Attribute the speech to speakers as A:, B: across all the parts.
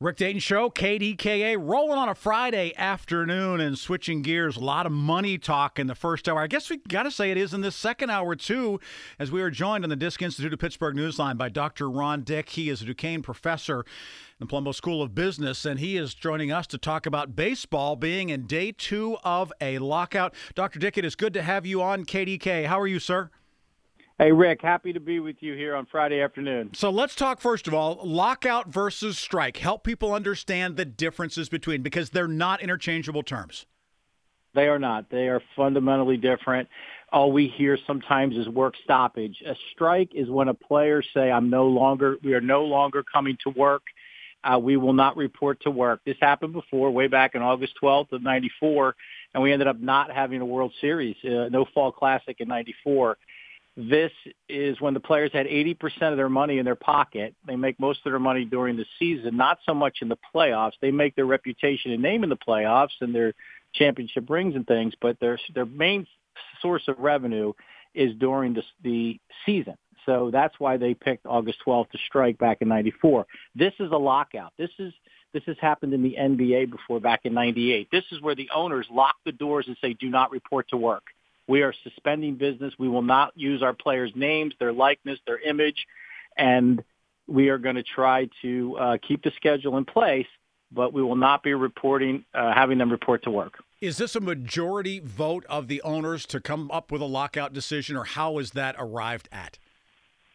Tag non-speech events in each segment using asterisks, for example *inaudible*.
A: Rick Dayton Show, KDKA, rolling on a Friday afternoon and switching gears. A lot of money talk in the first hour. I guess we got to say it is in the second hour, too, as we are joined on the Disc Institute of Pittsburgh Newsline by Dr. Ron Dick. He is a Duquesne professor in the Palumbo School of Business, and he is joining us to talk about baseball being in day two of a lockout. Dr. Dick, it is good to have you on KDK. How are you, sir?
B: Hey, Rick, happy to be with you here on Friday afternoon.
A: So let's talk first of all lockout versus strike. Help people understand the differences between because they're not interchangeable terms.
B: They are not. They are fundamentally different. All we hear sometimes is work stoppage. A strike is when a player say, "I'm no longer. We are no longer coming to work. Uh, we will not report to work." This happened before, way back in August 12th of '94, and we ended up not having a World Series, uh, no Fall Classic in '94 this is when the players had 80% of their money in their pocket. They make most of their money during the season, not so much in the playoffs. They make their reputation and name in the playoffs and their championship rings and things, but their their main source of revenue is during the, the season. So that's why they picked August 12th to strike back in 94. This is a lockout. This is this has happened in the NBA before back in 98. This is where the owners lock the doors and say do not report to work. We are suspending business. We will not use our players' names, their likeness, their image, and we are going to try to uh, keep the schedule in place, but we will not be reporting, uh, having them report to work.
A: Is this a majority vote of the owners to come up with a lockout decision, or how is that arrived at?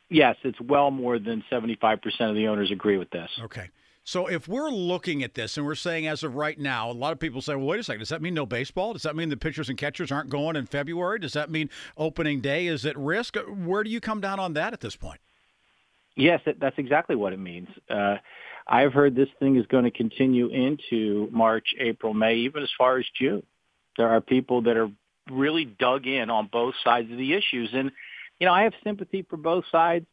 B: Yes, it's well more than 75% of the owners agree with this.
A: Okay. So if we're looking at this and we're saying as of right now, a lot of people say, well, wait a second, does that mean no baseball? Does that mean the pitchers and catchers aren't going in February? Does that mean opening day is at risk? Where do you come down on that at this point?
B: Yes, that's exactly what it means. Uh, I've heard this thing is going to continue into March, April, May, even as far as June. There are people that are really dug in on both sides of the issues. And, you know, I have sympathy for both sides.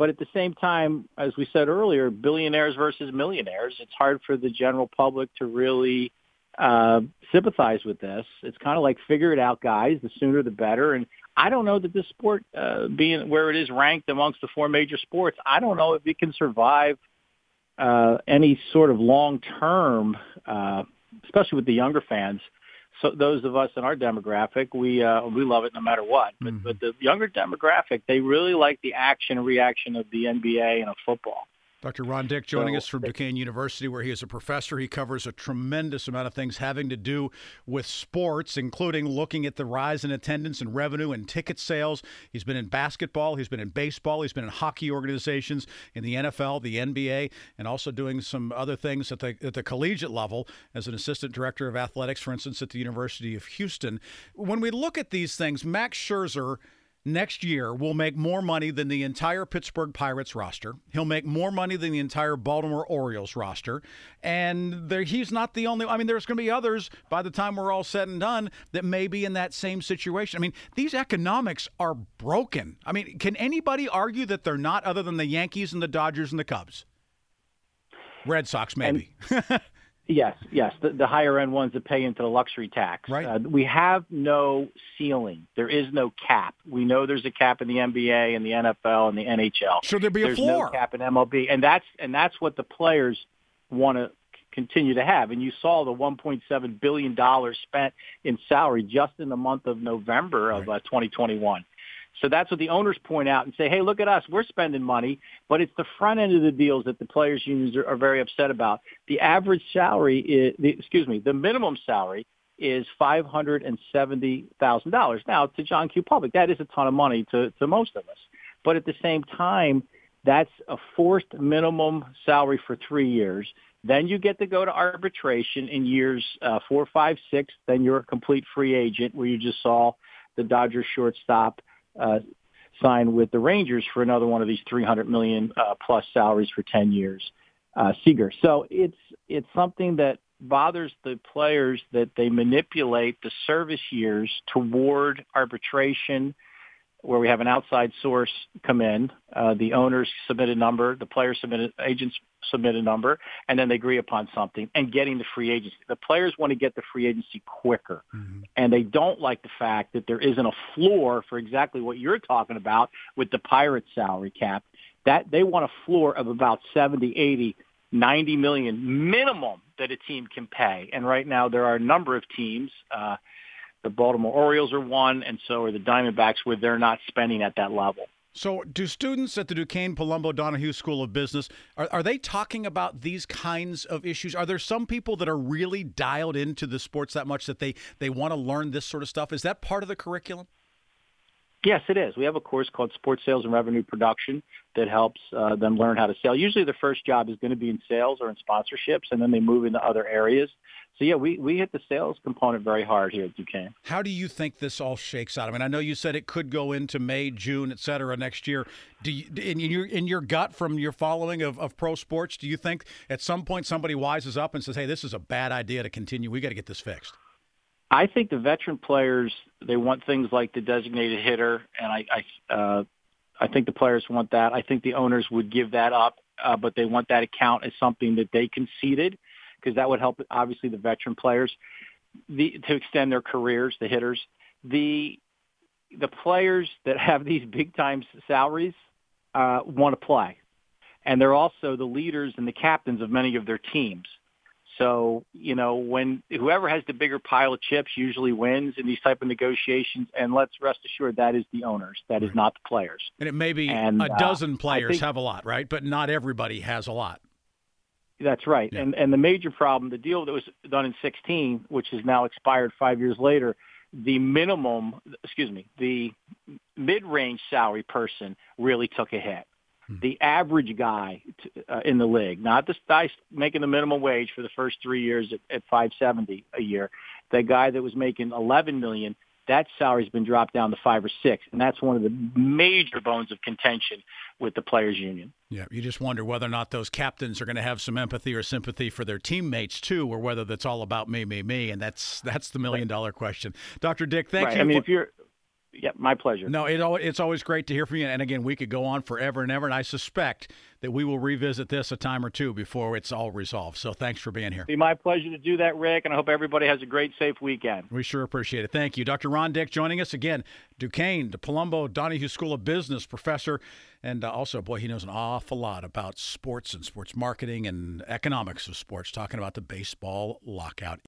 B: But at the same time, as we said earlier, billionaires versus millionaires, it's hard for the general public to really uh, sympathize with this. It's kind of like figure it out, guys. The sooner the better. And I don't know that this sport, uh, being where it is ranked amongst the four major sports, I don't know if it can survive uh, any sort of long term, uh, especially with the younger fans so those of us in our demographic, we uh, we love it no matter what. But mm-hmm. but the younger demographic, they really like the action and reaction of the NBA and of football.
A: Dr. Ron Dick joining so, us from Duquesne University, where he is a professor. He covers a tremendous amount of things having to do with sports, including looking at the rise in attendance and revenue and ticket sales. He's been in basketball, he's been in baseball, he's been in hockey organizations, in the NFL, the NBA, and also doing some other things at the, at the collegiate level as an assistant director of athletics, for instance, at the University of Houston. When we look at these things, Max Scherzer – next year will make more money than the entire Pittsburgh Pirates roster. He'll make more money than the entire Baltimore Orioles roster. And there, he's not the only I mean there's going to be others by the time we're all said and done that may be in that same situation. I mean, these economics are broken. I mean, can anybody argue that they're not other than the Yankees and the Dodgers and the Cubs? Red Sox maybe.
B: And- *laughs* Yes, yes, the, the higher end ones that pay into the luxury tax.
A: Right. Uh,
B: we have no ceiling. There is no cap. We know there's a cap in the NBA and the NFL and the NHL.
A: Should there be
B: there's
A: a floor?
B: no cap in MLB, and that's and that's what the players want to continue to have. And you saw the 1.7 billion dollars spent in salary just in the month of November of right. uh, 2021. So that's what the owners point out and say, hey, look at us. We're spending money, but it's the front end of the deals that the players' unions are, are very upset about. The average salary is, the, excuse me, the minimum salary is $570,000. Now, to John Q. Public, that is a ton of money to, to most of us. But at the same time, that's a forced minimum salary for three years. Then you get to go to arbitration in years uh, four, five, six. Then you're a complete free agent where you just saw the Dodgers shortstop uh, sign with the Rangers for another one of these 300 million uh, plus salaries for 10 years. Uh, Seager. So it's it's something that bothers the players that they manipulate the service years toward arbitration where we have an outside source come in. Uh, the owners submit a number, the players submit, agents submit a number, and then they agree upon something and getting the free agency. The players want to get the free agency quicker, mm-hmm. and they don't like the fact that there isn't a floor for exactly what you're talking about with the pirate salary cap. That they want a floor of about 70, 80 90 million minimum that a team can pay. And right now there are a number of teams, uh, the Baltimore Orioles are one, and so are the Diamondbacks, where they're not spending at that level.
A: So, do students at the Duquesne Palumbo Donahue School of Business are, are they talking about these kinds of issues? Are there some people that are really dialed into the sports that much that they they want to learn this sort of stuff? Is that part of the curriculum?
B: Yes, it is. We have a course called Sports Sales and Revenue Production that helps uh, them learn how to sell. Usually, their first job is going to be in sales or in sponsorships, and then they move into other areas. So yeah, we, we hit the sales component very hard here at Duquesne.
A: How do you think this all shakes out? I mean, I know you said it could go into May, June, et cetera, next year. Do you, in your in your gut from your following of, of pro sports, do you think at some point somebody wises up and says, "Hey, this is a bad idea to continue. We got to get this fixed"?
B: I think the veteran players they want things like the designated hitter, and I I, uh, I think the players want that. I think the owners would give that up, uh, but they want that account as something that they conceded because that would help obviously the veteran players the, to extend their careers, the hitters. The the players that have these big time salaries uh, want to play, and they're also the leaders and the captains of many of their teams. So you know when whoever has the bigger pile of chips usually wins in these type of negotiations. And let's rest assured that is the owners, that is not the players.
A: And it may be and, a dozen uh, players think, have a lot, right? But not everybody has a lot.
B: That's right. Yeah. And and the major problem, the deal that was done in 16, which is now expired five years later, the minimum, excuse me, the mid-range salary person really took a hit. The average guy t- uh, in the league, not the guy making the minimum wage for the first three years at, at 570 a year, the guy that was making 11 million that salary's been dropped down to five or six, and that's one of the major bones of contention with the players' union.
A: Yeah, you just wonder whether or not those captains are going to have some empathy or sympathy for their teammates too, or whether that's all about me, me, me, and that's that's the million dollar question. Dr. Dick, thank
B: right.
A: you. I
B: mean, if you're yeah, my pleasure.
A: No, it, it's always great to hear from you. And again, we could go on forever and ever. And I suspect that we will revisit this a time or two before it's all resolved. So thanks for being here.
B: Be my pleasure to do that, Rick. And I hope everybody has a great, safe weekend.
A: We sure appreciate it. Thank you. Dr. Ron Dick joining us again. Duquesne, the Palumbo Donahue School of Business professor. And uh, also, boy, he knows an awful lot about sports and sports marketing and economics of sports, talking about the baseball lockout.